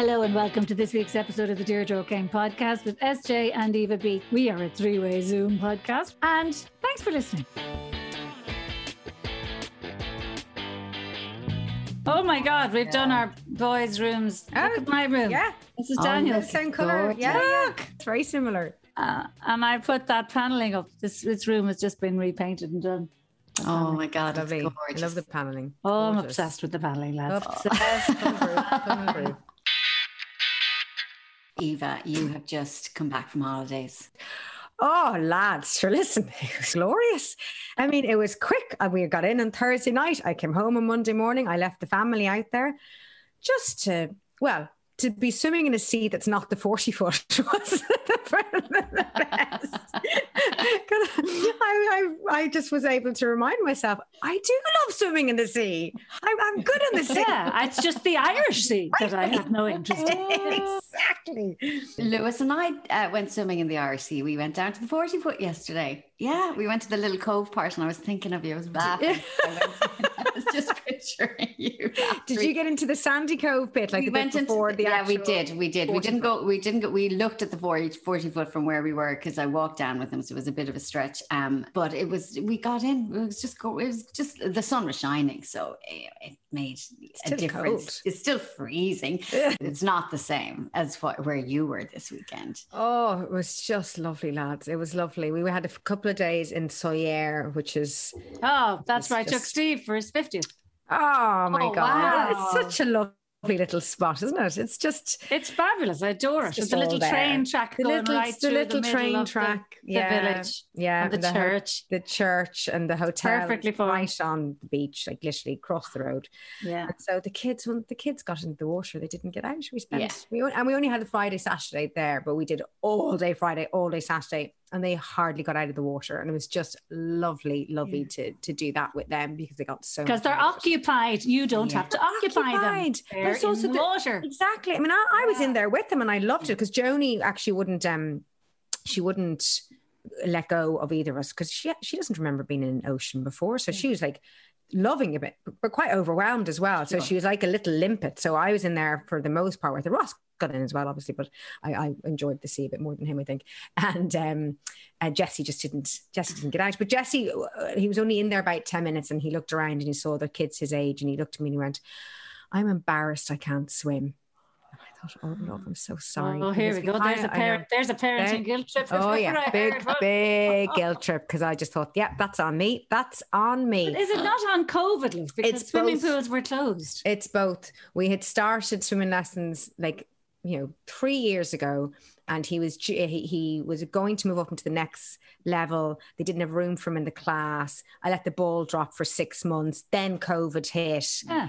Hello and welcome to this week's episode of the Deirdre O'Kane podcast with SJ and Eva B. We are a three-way Zoom podcast and thanks for listening. Oh my God, we've done our boys' rooms. Look Oh, at my room. yeah. This is Oh, Daniel. the same colour. Yeah, yeah. It's very similar. Uh, and I put that paneling up. This this room has just been repainted and done. Oh my god, Lovely. I love the paneling. Oh, I'm obsessed with the paneling, lads. Obsessed. Eva, you have just come back from holidays. Oh, lads, sure, listen, it was glorious. I mean, it was quick. Uh, We got in on Thursday night. I came home on Monday morning. I left the family out there just to, well, to be swimming in a sea that's not the 40 foot was the best. I, I, I just was able to remind myself, I do love swimming in the sea. I'm, I'm good in the sea. Yeah, it's just the Irish Sea that I have no interest in. exactly. Lewis and I uh, went swimming in the RC. We went down to the 40 foot yesterday. Yeah, we went to the little cove part and I was thinking of you. I was laughing. I, was just picturing you. Did you get into the Sandycove bit like we went into before the yeah we did we did we didn't foot? go we didn't go we looked at the 40, 40 foot from where we were because i walked down with them so it was a bit of a stretch um but it was we got in it was just go it was just the sun was shining so it, it made a difference cold. it's still freezing it's not the same as what where you were this weekend Oh, it was just lovely, lads. It was lovely. We had a couple of days in Soyer, which is Oh, that's It's right. Took Steve for his 50th. oh my Oh, god, wow. it's such a lovely little spot, isn't it? It's just It's fabulous. I adore it. It's the little there. train track the going little, right the through little the train the- track, the, yeah, village, yeah, and the ho- church. the church, and the hotel, Perfectly fine. right on the beach, like literally across the road. Yeah. And so the kids, when the kids got into the water, they didn't get out. We spent, Yeah. we and we only had the Friday, Saturday there, but we did all day Friday, all day Saturday, and they hardly got out of the water. And it was just lovely, lovely to to do that with them because they got so Because they're it. occupied. You don't Yeah. have to occupy them. They're There's also the water. Exactly. I mean, I, I was in there with them and I loved it because Joni actually wouldn't um she wouldn't let go of either of us because she she doesn't remember being in an ocean before. So she was like loving it, but, but quite overwhelmed as well. So she was like a little limpet. So I was in there for the most part with the Ross got in as well, obviously, but I, I enjoyed the sea a bit more than him, I think. And um uh, Jesse just didn't Jesse didn't get out. But Jesse uh, he was only in there about 10 minutes and he looked around and he saw the kids his age and he looked at me and he went, I'm embarrassed I can't swim. I thought, oh no, I'm so sorry. Oh, here we go. There's I- a parent. There's a parenting guilt trip. Oh yeah, big big guilt trip because I just thought, yeah, that's on me. That's on me. But is it not on COVID, Because It's swimming both. pools were closed. It's both. We had started swimming lessons like you know three years ago, and he was he, he was going to move up into the next level. They didn't have room for him in the class. I let the ball drop for six months. Then COVID hit, Yeah.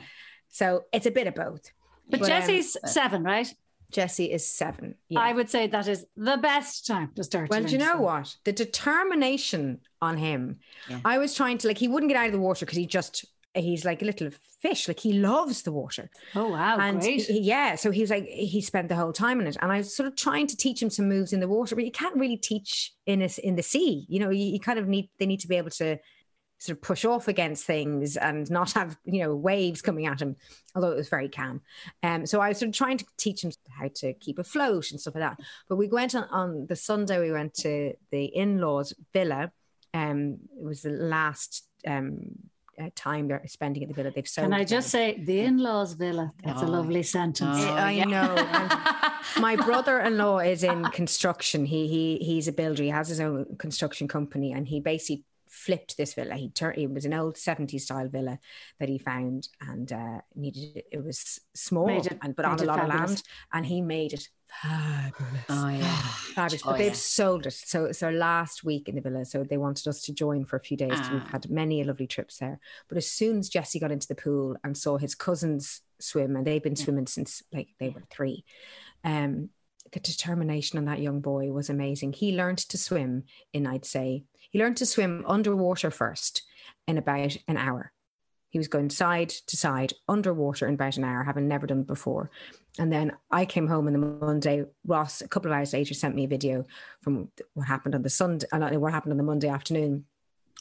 so it's a bit of both. But, But, um, Jesse's seven, right? Jesse is seven. Yeah. I would say that is the best time to start. Well, do you know what? The determination on him. Yeah. I was trying to like he wouldn't get out of the water because he just he's like a little fish. Like he loves the water. Oh wow, and great. he- yeah, so he was like he spent the whole time in it, and I was sort of trying to teach him some moves in the water, but you can't really teach in a, in the sea. You know, you, you kind of need they need to be able to sort of push off against things and not have you know waves coming at him. Although it was very calm, um, so I was sort of trying to teach him how to keep afloat and stuff like that. But we went on, on the Sunday. We went to the in-laws villa. Um, it was the last um Uh, time they're spending at the villa. They've so Can I just say the in-laws villa? That's a Oh. lovely sentence. Oh, I yeah. know. My brother-in-law is in construction. He he he's a builder. He has his own construction company, and he basically flipped this villa. He turned it was an old 70s style villa that he found and uh, needed it was small it- and but on a lot of land and he made it fabulous. Oh yeah. Fabulous. Oh, but they've yeah. sold it. So it's our last week in the villa. So they wanted us to join for a few days. We've Ah. had many lovely trips there. But as soon as Jesse got into the pool and saw his cousins swim, and they've been swimming since like they were three, um, the determination on that young boy was amazing. He learned to swim in, I'd say, he learned to swim underwater first in about an hour. He was going side to side underwater in about an hour, having never done it before. And then I came home on the Monday. Ross, a couple of hours later, sent me a video from what happened on the Sunday, uh, what happened on the Monday afternoon,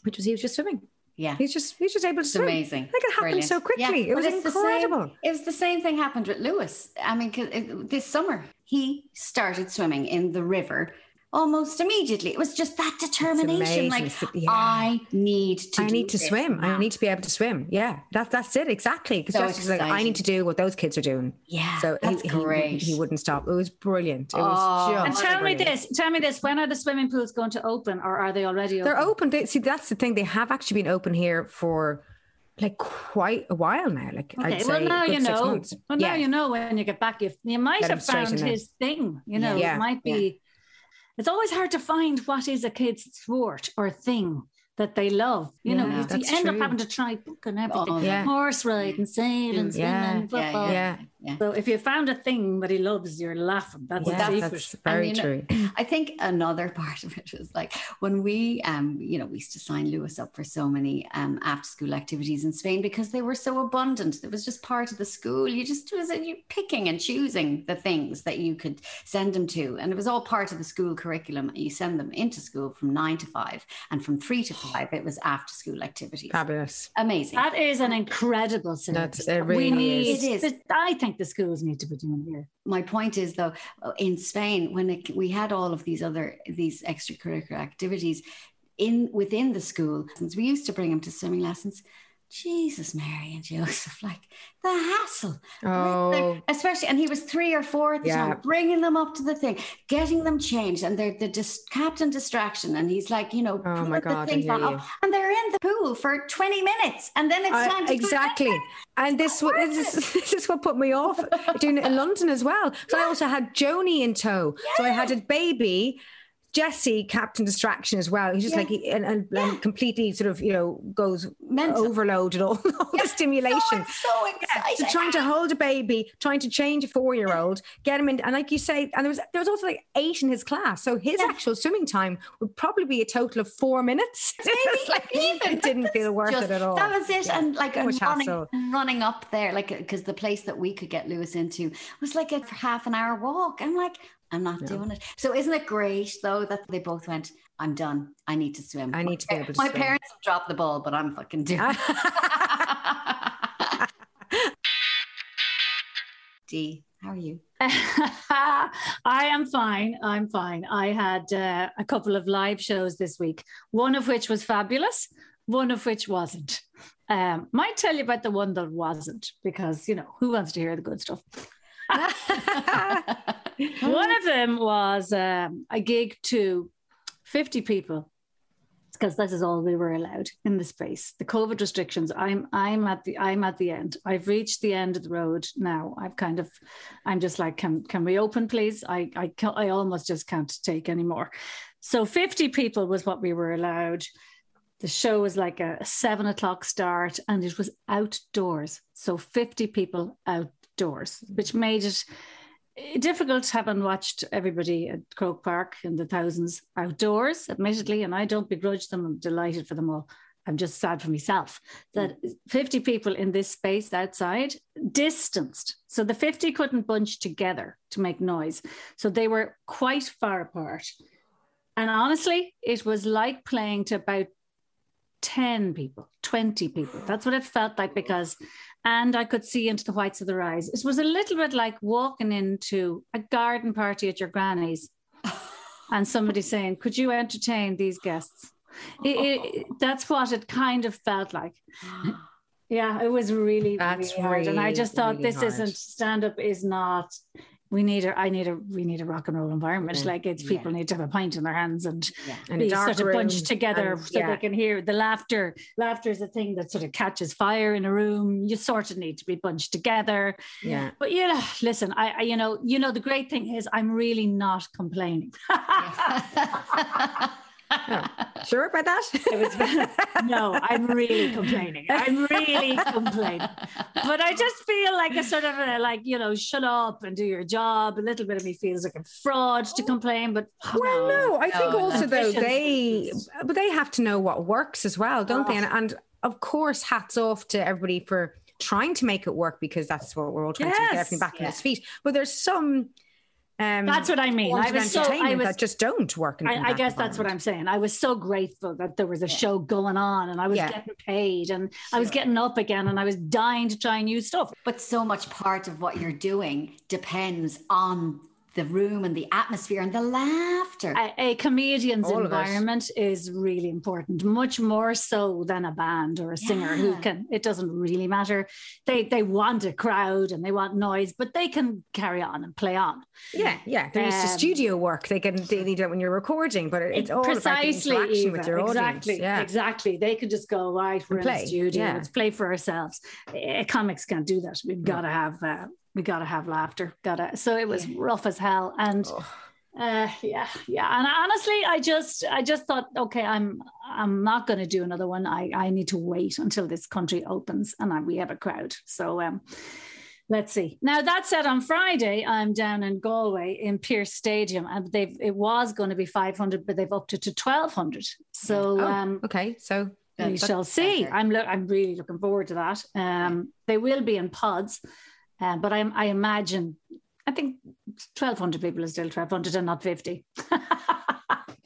which was he was just swimming. Yeah. He's just he was just able to It's swim. amazing. Like it happened Brilliant. so quickly. Yeah, it was the same- incredible. it was the same thing happened with Lewis. I mean, it- this summer he started swimming in the river almost immediately. It was just that determination. Like yeah. I need to. I do need to this swim. I need to be able to swim. Yeah, that's that's it exactly. Because So Jesse's like, I need to do what those kids are doing. Yeah, So that's he, he- great. He, wouldn't stop. It was brilliant. It Oh, was And just tell me this, tell me this, when are the swimming pools going to open or are they already open? They're open. They, see, that's the thing. They have actually been open here for like quite a while now. Like Okay, I'd well now you know. months. Well now yeah. you know when you get back, you, you might Let have found in there. his thing. You know, Yeah. it might be. It's always hard to find what is a kid's sport or thing that they love. You know, Yeah, you, you end up having to try fucking everything: Oh, Yeah. horse riding, sailing, swimming, Yeah, football. Yeah. Yeah. So if you found a thing that he loves, you're laughing. That's Yeah, the secret. that's very And, you true. know, I think another part of it was like when we, um, you know, we used to sign Lewis up for so many um, after school activities in Spain because they were so abundant. It was just part of the school. You just was you picking and choosing the things that you could send them to, and it was all part of the school curriculum. You send them into school from nine to five, and from three to five it was after school activities. Fabulous. Amazing. That is an incredible service. That's- it we really need, is. It is. I think the schools need to be doing here. my point is though in spain when it, we had all of these other these extracurricular activities in within the school we used to bring them to swimming lessons jesus mary and joseph like the hassle Oh, especially and he was three or four at the Yeah. time bringing them up to the thing getting them changed and they're the dis- captain distraction and he's like you know Oh, my put God, the things hear on up, and they're in the pool for 20 minutes and then it's I- time to exactly. And this, wa- this, is, this is what put me off doing it in London as well. So I also had Joni in tow. So I had a baby, Jesse, Captain Distraction as well. He's just Yeah. like, and, and, and completely sort of, you know, goes Mental. overloaded, all, all the stimulation. Oh, so, it's so exciting So trying to hold a baby, trying to change a four-year-old, get him in, and like you say, and there was there was also like eight in his class, so his actual swimming time would probably be a total of four minutes. Maybe, like, even. it didn't feel worth Just- it at all. That was it. Yeah. And like Too and running, running up there, like because the place that we could get Lewis into was like a half an hour walk. I'm like, I'm not Yeah. doing it. So isn't it great though that they both went, I'm done. I need to swim. I need to be able to My swim. parents have dropped the ball, but I'm fucking doing it. Dee, how are you? I am fine. I'm fine. I had uh, a couple of live shows this week, one of which was fabulous, one of which wasn't. Um, might tell you about the one that wasn't because, you know, who wants to hear the good stuff? One of them was um, a gig to 50 people because this is all we were allowed in the space. The COVID restrictions. I'm I'm at the I'm at the end. I've reached the end of the road now. I've kind of I'm just like can can we open please? I I ca- I almost just can't take anymore. So 50 people was what we were allowed. The show was like a seven o'clock start and it was outdoors. So 50 people outdoors, which made it Eh, difficult having watched everybody at Croke Park in the thousands outdoors, admittedly, and I don't begrudge them. I'm delighted for them all. I'm just sad for myself that 50 people in this space outside, distanced. So the 50 couldn't bunch together to make noise. So they were quite far apart. And honestly, it was like playing to about 10 people, 20 people. That's what it felt like because, and I could see into the whites of their eyes. It was a little bit like walking into a garden party at your granny's and somebody saying, Could you entertain these guests? It, it, that's what it kind of felt like. Yeah, it was really, That's really hard. and I just thought really this hard. isn't stand up is not we need a I need a we need a rock and roll environment. Yeah. Like it's Yeah. people need to have a pint in their hands and Yeah. And be dark sort of bunched together and- so yeah. they can hear the laughter. Laughter is a thing that sort of catches fire in a room. You sort of need to be bunched together. Yeah. But you know, listen, I, I you know, you know, the great thing is I'm really not complaining. Sure about that? It was- no, I'm really complaining. I'm really complaining. But I just feel like a sort of a, like, you know, shut up and do your job. A little bit of me feels like a fraud to complain, but oh, Well, no, I think No, also though they, but they have to know what works as well, don't they? Oh. And, and of course, hats off to everybody for trying to make it work because that's what we're all trying to get everything back on its feet. But there's some. Um, That's what I mean. I was so- I was- that just don't work. In, in I, I guess that's what I'm saying. I was so grateful that there was a show going on and I was Yeah. getting paid and I was getting up again and I was dying to try new stuff. But so much part of what you're doing depends on the room and the atmosphere and the laughter. A, a comedian's All environment is really important, much more so than a band or a singer who can. It doesn't really matter. They they want a crowd and they want noise, but they can carry on and play on. Yeah, yeah. They're used to Um, studio work. They can they need it when you're recording, but it's all precisely about the interaction Eva, with your exactly, audience. Yeah. exactly. They could just go right. We're in play, the studio. yeah. Let's play for ourselves. Eh, comics can't do that. We've got to have. Uh, we got to have laughter. Got to. So it was Yeah. rough as hell, and uh, yeah, yeah. And honestly, I just, I just thought, okay, I'm, I'm not going to do another one. I, I need to wait until this country opens and I, we have a crowd. So, um, let's see. Now that said, on Friday, I'm down in Galway in Pearse Stadium, and they've, it was going to be 500, but they've upped it to 1200. So, Oh, um, okay, so we shall see. better. I'm, lo- I'm really looking forward to that. Um, they will be in pods, uh, but I, I imagine, I think 1,200 people is still 1,200 and not 50.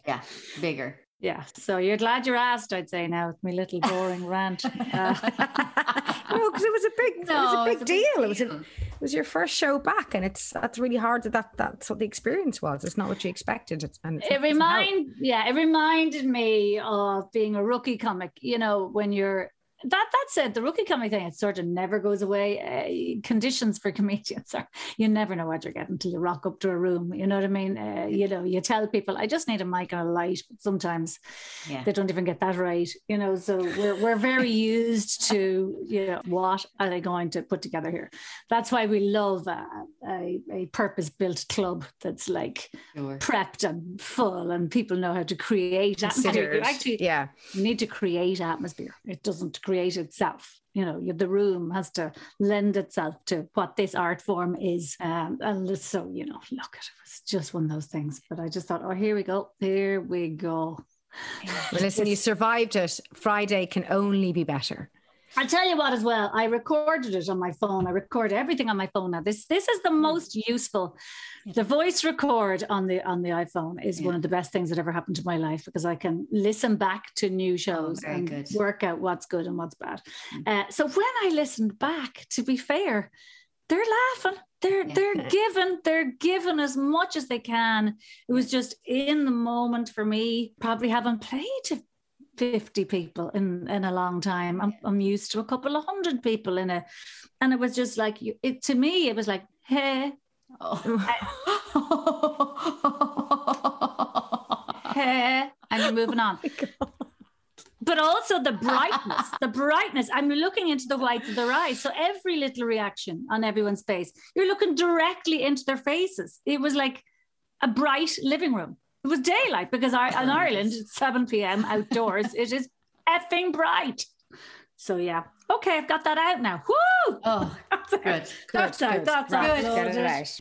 yeah, bigger. yeah. So you're glad you're asked, I'd say now with my little boring rant. Uh, no, because it was a big, no, it was a big it's deal. It was a, it was your first show back, and it's that's really hard. That, that that's what the experience was. It's not what you expected. It's, and it remind yeah it reminded me of being a rookie comic you know when you're that that said the rookie comedy thing it sort of never goes away uh, conditions for comedians are you never know what you're getting until you rock up to a room you know what i mean uh, you know you tell people i just need a mic and a light but sometimes Yeah. they don't even get that right you know so we're, we're very used to you know what are they going to put together here that's why we love a, a, a purpose built club that's like Sure. prepped and full and people know how to create atmosphere. You actually yeah, you need to create atmosphere. It doesn't create itself. You know, the room has to lend itself to what this art form is. Um, and so, you know, look, it was just one of those things. But I just thought, oh, here we go. Here we go. well, listen, you survived it. Friday can only be better. I'll tell you what as well. I recorded it on my phone. I record everything on my phone now. This this is the Hmm. most useful. The voice record on the on the iPhone is one of the best things that ever happened to my life because I can listen back to new shows very and good. work out what's good and what's bad. Hmm. Uh, so when I listened back, to be fair, they're laughing. They're Yeah. they're given they're given as much as they can. It was just in the moment for me. Probably haven't played 50 people in in a long time. I'm I'm used to a couple of hundred people in a, and it was just like you. It to me it was like hey Oh. hey, and you're moving on. Oh but also the brightness, the brightness. I'm looking into the whites of their eyes. So every little reaction on everyone's face, you're looking directly into their faces. It was like a bright living room. It was daylight because our, in oh, Ireland it's 7 p.m. outdoors. it is effing bright. So yeah. Okay, I've got that out now. Woo! oh, That's good. That's Good, out. good. That's Right, out. Get it out.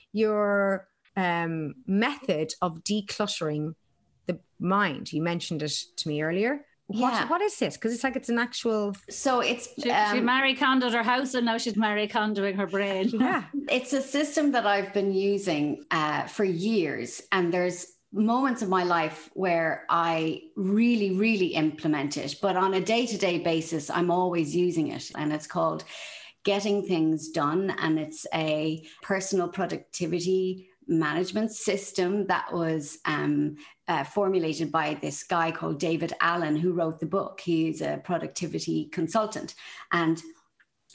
your um, method of decluttering the mind. You mentioned it to me earlier. What, Yeah. what is this? Because it's like it's an actual. So it's She, she um, Marie Kondoed her house and now she's Marie Kondoing her brain. Yeah. it's a system that I've been using uh, for years, and there's moments of my life where I really, really implement it, but on a day to day basis, I'm always using it, and it's called Getting Things Done, and it's a personal productivity management system that was um, uh, formulated by this guy called David Allen, who wrote the book. He's a productivity consultant, and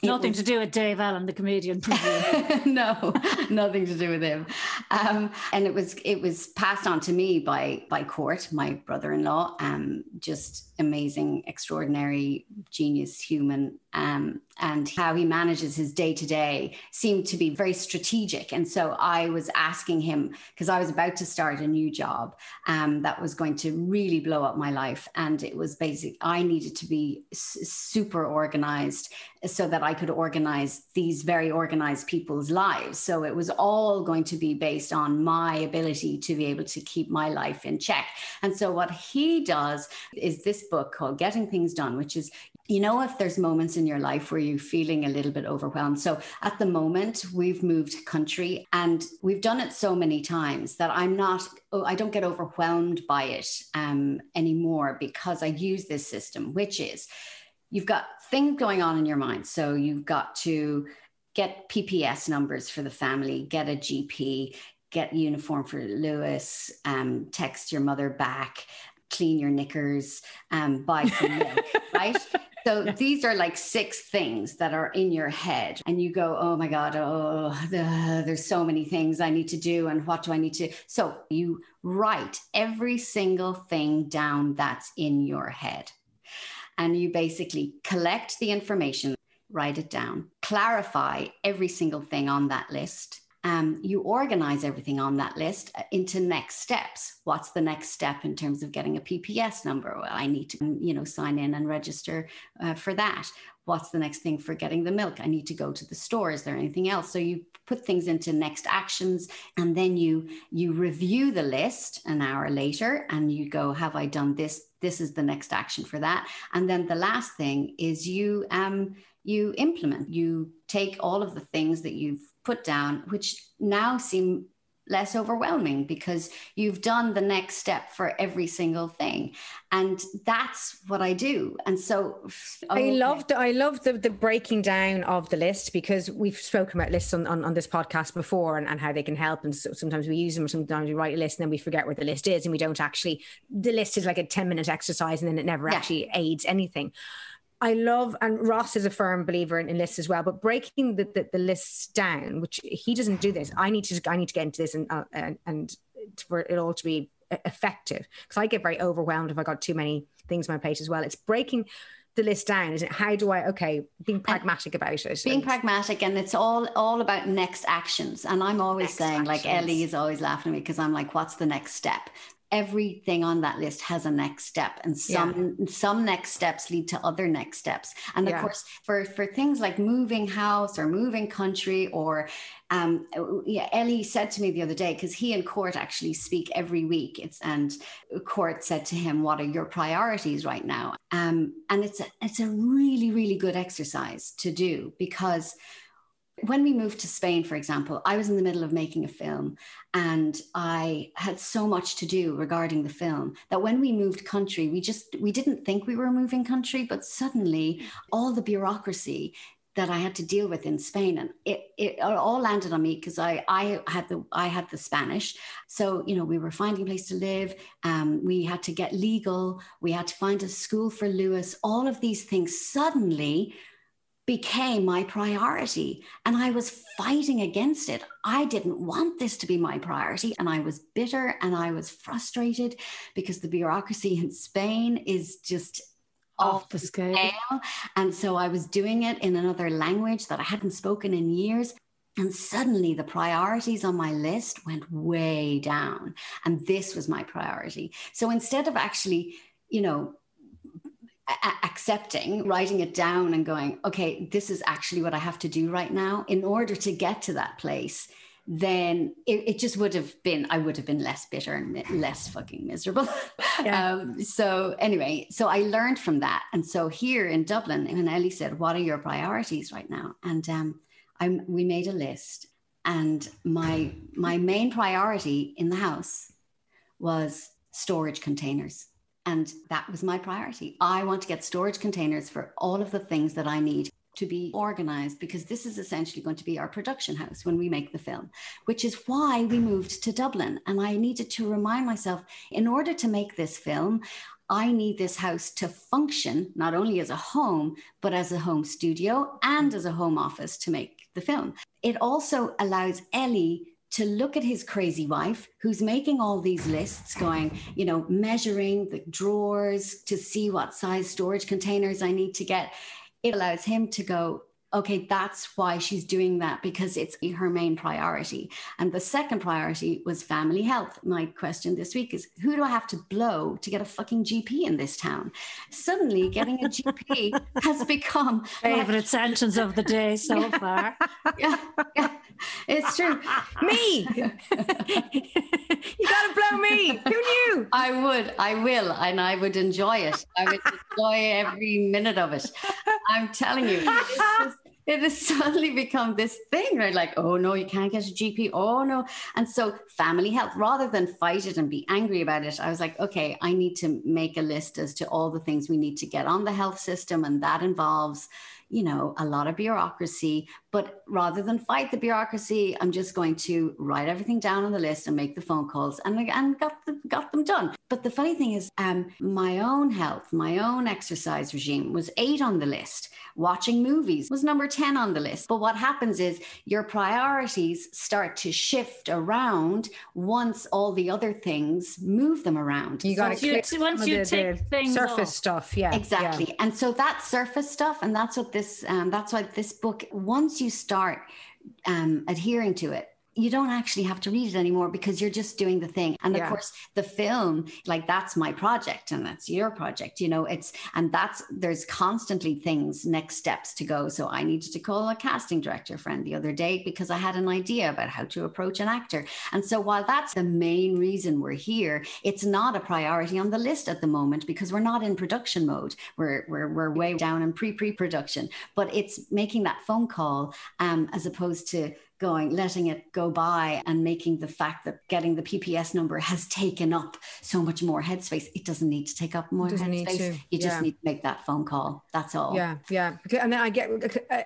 Nothing was- to do with Dave Allen, the comedian. no, nothing to do with him. Um, and it was it was passed on to me by by Court, my brother-in-law. Um, just amazing, extraordinary, genius human. Um, and how he manages his day to day seemed to be very strategic. And so I was asking him because I was about to start a new job um, that was going to really blow up my life, and it was basic. I needed to be s- super organized so that I could organize these very organized people's lives. So it was all going to be based on my ability to be able to keep my life in check. And so what he does is this book called Getting Things Done, which is you know if there's moments in your life where you're feeling a little bit overwhelmed. So at the moment we've moved country and we've done it so many times that i'm not oh, i don't get overwhelmed by it um, anymore because i use this system which is you've got things going on in your mind. So you've got to get pps numbers for the family get a gp get uniform for lewis um, text your mother back clean your knickers um, buy some milk right so these are like six things that are in your head, and you go, "Oh my god, oh, the, there's so many things I need to do, and what do I need to?" So you write every single thing down that's in your head, and you basically collect the information, write it down, clarify every single thing on that list. Um, you organize everything on that list uh, into next steps. What's the next step in terms of getting a PPS number? Well, I need to, you know, sign in and register uh, for that. What's the next thing for getting the milk? I need to go to the store. Is there anything else? So you put things into next actions, and then you you review the list an hour later, and you go, "Have I done this? This is the next action for that." And then the last thing is you um you implement. You take all of the things that you've put down, which now seem less overwhelming because you've done the next step for every single thing and that's what i do and so I okay. love the, I love the, the breaking down of the list because we've spoken about lists on, on, on this podcast before and, and how they can help. And so sometimes we use them, or sometimes we write a list and then we forget where the list is and we don't actually, the list is like a 10 minute exercise and then it never Yeah. actually aids anything. I love, and Ross is a firm believer in, in lists as well. But breaking the, the, the lists down, which he doesn't do this. I need to, I need to get into this and uh, and, and for it all to be effective because I get very overwhelmed if I got too many things on my plate as well. It's breaking the list down. Is it how do I? Okay, being pragmatic about it. being and- pragmatic and it's all all about next actions and i'm always saying like ellie is always laughing at me because i'm like what's the next step everything on that list has a next step and some some next steps lead to other next steps. And of course for for things like moving house or moving country or um yeah ellie said to me the other day because he and court actually speak every week. It's and court said to him what are your priorities right now? Um and it's a it's a really really good exercise to do because when we moved to Spain, for example, I was in the middle of making a film and I had so much to do regarding the film that when we moved country, we just we didn't think we were moving country, but suddenly all the bureaucracy that I had to deal with in Spain and it, it all landed on me because I, I had the I had the Spanish. So, you know, we were finding a place to live. Um, we had to get legal. We had to find a school for Lewis. All of these things suddenly became my priority. And I was fighting against it. I didn't want this to be my priority. And I was bitter and I was frustrated because the bureaucracy in Spain is just Off the scale. And so I was doing it in another language that I hadn't spoken in years. And suddenly the priorities on my list went way down. And this was my priority. So instead of actually, you know, a- accepting, writing it down and going, okay, this is actually what I have to do right now in order to get to that place, then it, it just would have been, I would have been less bitter and mi- less fucking miserable. Yeah. um, so, anyway, so I learned from that. And so here in Dublin, when Ellie said, What are your priorities right now? And um, I'm, we made a list. And my, my main priority in the house was storage containers. And that was my priority. I want to get storage containers for all of the things that I need to be organized because this is essentially going to be our production house when we make the film, which is why we moved to Dublin. And I needed to remind myself in order to make this film, I need this house to function not only as a home, but as a home studio and as a home office to make the film. It also allows Ellie to look at his crazy wife who's making all these lists going you know measuring the drawers to see what size storage containers i need to get. It allows him to go okay that's why she's doing that because it's her main priority and the second priority was family health my question this week is who do i have to blow to get a fucking gp in this town suddenly getting a gp has become like- Favorite sentence of the day so far. yeah, yeah, it's true Me. you gotta blow me. Who knew? I would, I will, and I would enjoy it. I would enjoy every minute of it. I'm telling you, it, has suddenly become this thing, right? Like, oh no, you can't get a GP. Oh no. And so, family health, rather than fight it and be angry about it, I was like, okay, I need to make a list as to all the things we need to get on the health system. And that involves, you know, a lot of bureaucracy. But rather than fight the bureaucracy, I'm just going to write everything down on the list and make the phone calls and, and got, the, got them done. But the funny thing is, um, my own health, my own exercise regime was eight on the list. Watching movies was number 10 on the list. But what happens is your priorities start to shift around once all the other things move them around. You got Once to you- once some of you the- take the things surface off. stuff. Yeah, exactly and so that surface stuff and that's what this um, that's why this book once you start um, adhering to it you don't actually have to read it anymore because you're just doing the thing. And Yeah. of course the film like that's my project and that's your project you know it's and that's there's constantly things next steps to go. So i needed to call a casting director friend the other day because i had an idea about how to approach an actor. And so while that's the main reason we're here it's not a priority on the list at the moment because we're not in production mode. We're we're, we're way down in pre pre production but it's making that phone call um, as opposed to going letting it go by and making the fact that getting the pps number has taken up so much more headspace it doesn't need to take up more headspace you just yeah. need to make that phone call that's all Yeah, yeah. And then I get,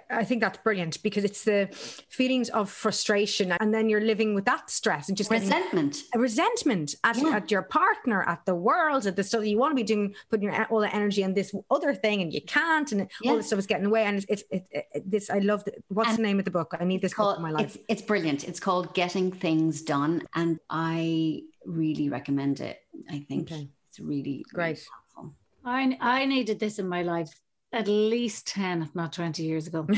I- think that's brilliant because it's the feelings of frustration, and then you're living with that stress and just resentment a resentment at, Yeah. at your partner, at the world, at the stuff that you want to be doing, putting your all the energy in this other thing, and you can't, and Yeah. all this stuff is getting away. And it's, it's it, it, this. I love. The, what's And the name of the book? I need this book in my life. It's, it's brilliant. It's called Getting Things Done. And I really recommend it. I think Okay. it's really Great. really helpful. I, I needed this in my life at least 10, if not 20 years ago.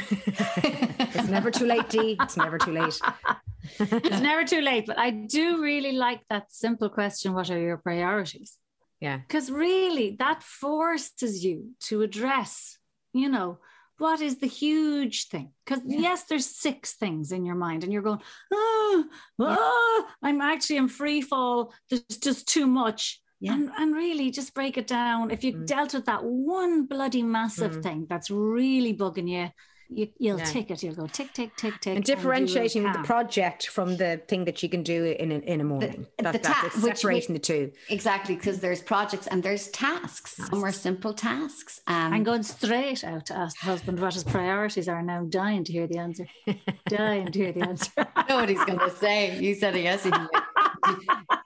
It's never too late, Dee. It's never too late. it's never too late, but I do really like that simple question what are your priorities? Yeah. Because really, that forces you to address, you know, what is the huge thing? Because yes, there's six things in your mind, and you're going, oh, oh I'm actually in free fall. There's just too much. Yeah. And, and really just break it down. If you Mm. dealt with that one bloody massive Mm. thing that's really bugging you, you you'll Yeah. tick it. You'll go tick, tick, tick, tick. And will differentiating the project from the thing that you can do in a, in a morning. the that, ta- that's which- separating the two. Exactly, because there's projects and there's tasks. Some are simple tasks. Um, I'm going straight out to ask the husband what his priorities are now. I'm dying to hear the answer. dying to hear the answer. I know what he's going to say. You said it yesterday.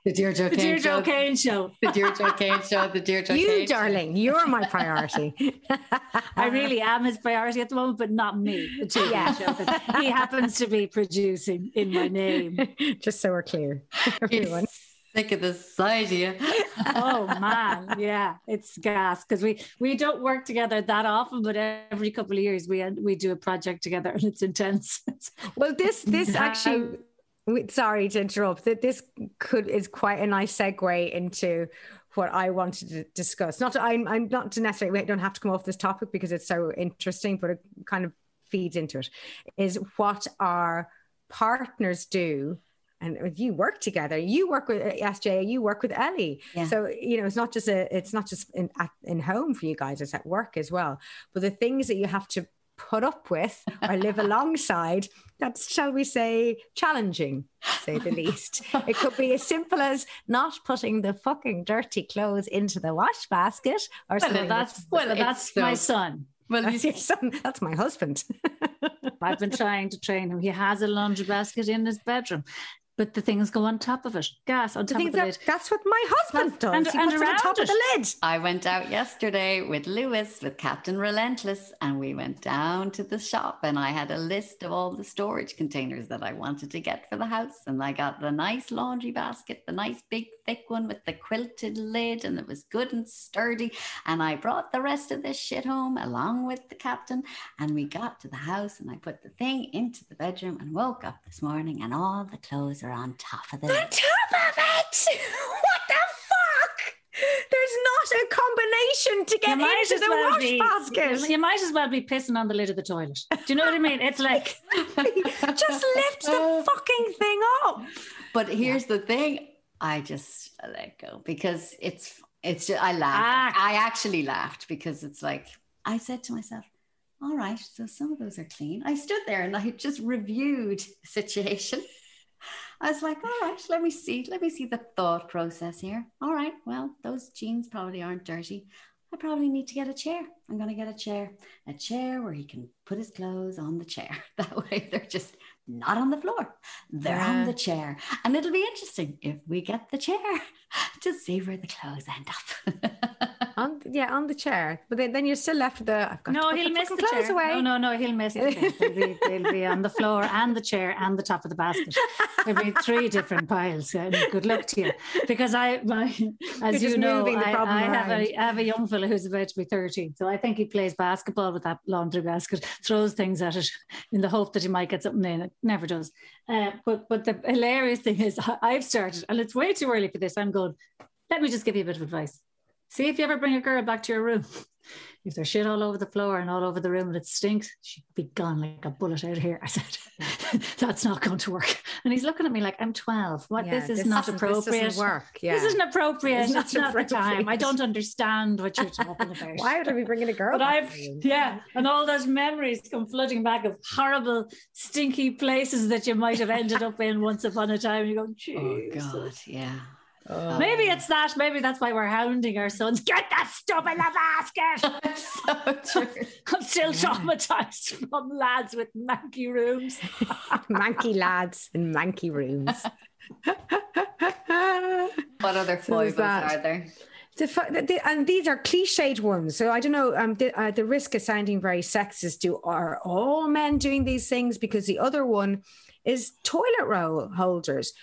The Deirdre The Kane Deirdre show. O'Kane show. The Deirdre Kane show. The Deirdre You, Kane show. You, darling, you're my priority. I really am his priority at the moment, but not me. The TV Yeah. show he happens to be producing in my name. Just so we're clear, everyone. Sick of this idea. Oh man, yeah, it's gas because we we don't work together that often, but every couple of years we we do a project together and it's intense. Well, this this actually. Sorry to interrupt. That this could is quite a nice segue into what I wanted to discuss. Not I'm I'm not to necessarily we don't have to come off this topic because it's so interesting, but it kind of feeds into it. Is what our partners do. And you work together. You work with uh, SJ. You work with Ellie. Yeah. So you know it's not just a. It's not just in at, in home for you guys. It's at work as well. But the things that you have to put up with or live alongside that's shall we say challenging say the least. It could be as simple as not putting the fucking dirty clothes into the wash basket or Well, something. that's well, that's so- my son. Well, that's, your son, that's my husband. I've been trying to train him. He has a laundry basket in his bedroom, but the things go on top of it. Gas on the top thing of the that, lid. that's what my husband does And- he and puts it on around top of the lid I went out yesterday with Lewis, with Captain Relentless, and we went down to the shop. And I had a list of all the storage containers that I wanted to get for the house. And I got the nice laundry basket, the nice big thick one with the quilted lid, and it was good and sturdy. And I brought the rest of this shit home along with the captain. And we got to the house, and I put the thing into the bedroom and woke up this morning, and all the clothes are on top of the on top of it what the fuck there's not a combination to get into the wash be, basket You might as well be pissing on the lid of the toilet. Do you know what I mean? It's like just lift the fucking thing up. But here's the thing: I just let go because it's it's just I laughed. Ah. I actually laughed because it's like I said to myself, "All right, so some of those are clean." I stood there and I just reviewed the situation. I was like, "All right, let me see, let me see the thought process here." All right, well, those jeans probably aren't dirty. I probably need to get a chair. I'm going to get a chair, a chair where he can put his clothes on the chair. That way they're just not on the floor. They're on the chair. And it'll be interesting if we get the chair to see where the clothes end up. On, yeah, on the chair. But then, then you're still left with the. I've got no, he'll the miss the chair. away. No, no, no, he'll miss the chair. They'll be, they'll be on the floor and the chair and the top of the basket. There'll be three different piles. And good luck to you, because I, my, as You're you know, I, I have a, I have a young fellow who's about to be thirteen, so I think he plays basketball with that laundry basket, throws things at it in the hope that he might get something in it. Never does. Uh, but but the hilarious thing is, I've started, and it's way too early for this. I'm going. Let me just give you a bit of advice. See if you ever bring a girl back to your room. If there's shit all over the floor and all over the room and it stinks, she'd be gone like a bullet out of here. I said, that's not going to work. And he's looking at me like, I'm 12. What? Yeah, this is not doesn't- appropriate. This doesn't work. Yeah. This isn't appropriate. It's It's not not, the time. I don't understand what you're talking about. Why would I be bringing a girl? But back I've, yeah, and all those memories come flooding back of horrible, stinky places that you might have ended up in once upon a time. You go, oh, God. Yeah. Oh. Maybe it's that. Maybe that's why we're hounding our sons. Get that stuff in the basket. so true. I'm still traumatized from lads with manky rooms. manky lads in manky rooms. What other So foibles that. are there? The, the, the- and these are cliched ones. So I don't know. Um, the, uh, the risk of sounding very sexist. Do are all men doing these things? Because the other one is toilet roll holders.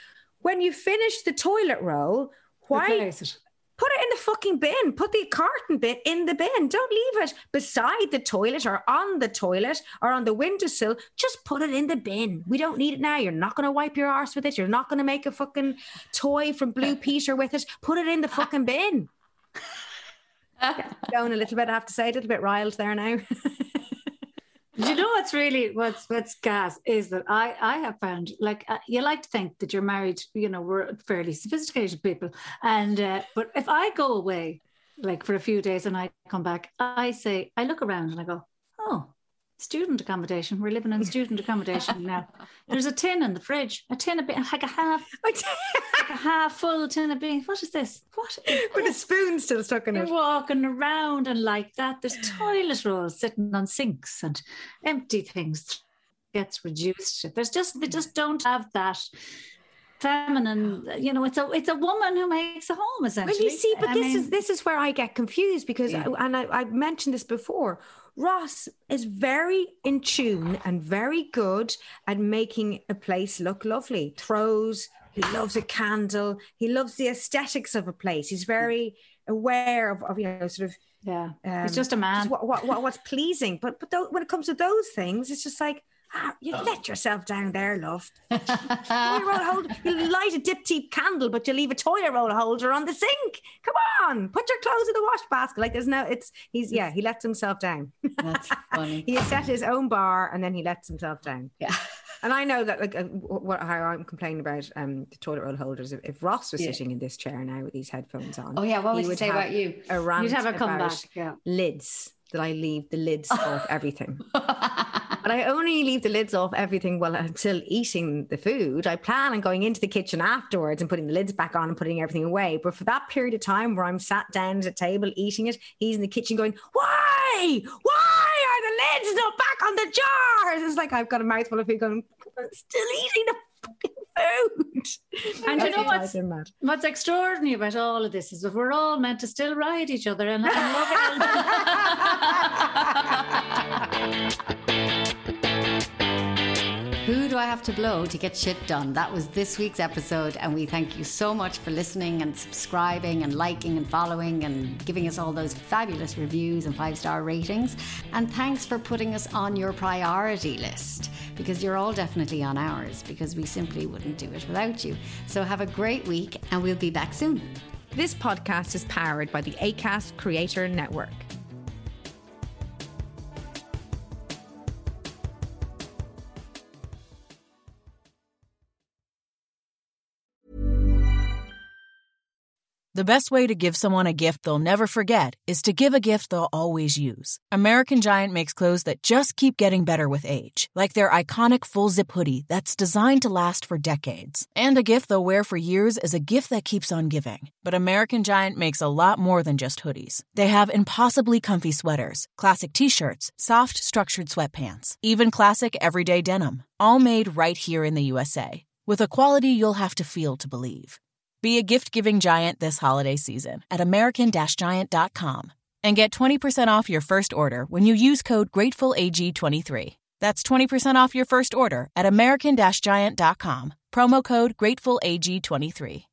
When you finish the toilet roll, why Replace it. put it in the fucking bin? Put the carton bit in the bin. Don't leave it beside the toilet or on the toilet or on the windowsill. Just put it in the bin. We don't need it now. You're not going to wipe your arse with it. You're not going to make a fucking toy from Blue Peter with it. Put it in the fucking bin. Going a little bit, I have to say, a little bit riled there now. You know what's really what's what's gas is that I I have found like uh, you like to think that you're married, you know, we're fairly sophisticated people, and uh, but if I go away like for a few days and I come back, I say I look around and I go, oh, student accommodation. We're living in student accommodation now. There's a tin in the fridge, a tin of beans, like a half like a half full tin of beans. What is this? What is with a spoon still stuck in You're it. walking around and like that. There's toilet rolls sitting on sinks and empty things gets reduced. There's just they just don't have that feminine. You know, it's a it's a woman who makes a home essentially. Well, you see, but I this mean, is this is where I get confused because, Yeah. and I, I've mentioned this before. Ross is very in tune and very good at making a place look lovely. Throws, he loves a candle, he loves the aesthetics of a place. He's very aware of, of you know, sort of yeah. um, He's just a man. what, what, what, what's pleasing. But but tho- when it comes to those things, it's just like ah, you let yourself down there, love. toilet roll holder. You light a Diptyque candle, but you leave a toilet roll holder on the sink. Come on, put your clothes in the wash basket. Like there's no, it's he's yeah, he lets himself down. That's funny. he has set his own bar and then he lets himself down. Yeah. And I know that like uh, what how I'm complaining about um the toilet roll holders. If, if Ross was Yeah. sitting in this chair now with these headphones on, Oh yeah, what would you say about you? A rant You'd have a comeback. Yeah. lids that I leave the lids off everything. But I only leave the lids off everything while until eating the food. I plan on going into the kitchen afterwards and putting the lids back on and putting everything away. But for that period of time where I'm sat down at a table eating it, he's in the kitchen going, Why? Why are the lids not back on the jars? It's like I've got a mouthful of food going, I'm still eating the fucking food. And you know It what's- drives him mad. What's extraordinary about all of this is that we're all meant to still ride each other and, and love Who do I have to blow to get shit done? That was this week's episode, and we thank you so much for listening and subscribing and liking and following and giving us all those fabulous reviews and five star ratings. And thanks for putting us on your priority list because you're all definitely on ours because we simply wouldn't do it without you. So have a great week, and we'll be back soon. This podcast is powered by the ACAST Creator Network. The best way to give someone a gift they'll never forget is to give a gift they'll always use. American Giant makes clothes that just keep getting better with age, like their iconic full zip hoodie that's designed to last for decades. And a gift they'll wear for years is a gift that keeps on giving. But American Giant makes a lot more than just hoodies. They have impossibly comfy sweaters, classic t shirts, soft, structured sweatpants, even classic everyday denim, all made right here in the USA, with a quality you'll have to feel to believe. Be a gift giving giant this holiday season at American Giant.com and get 20% off your first order when you use code GratefulAG23. That's 20% off your first order at American Giant.com, promo code GratefulAG23.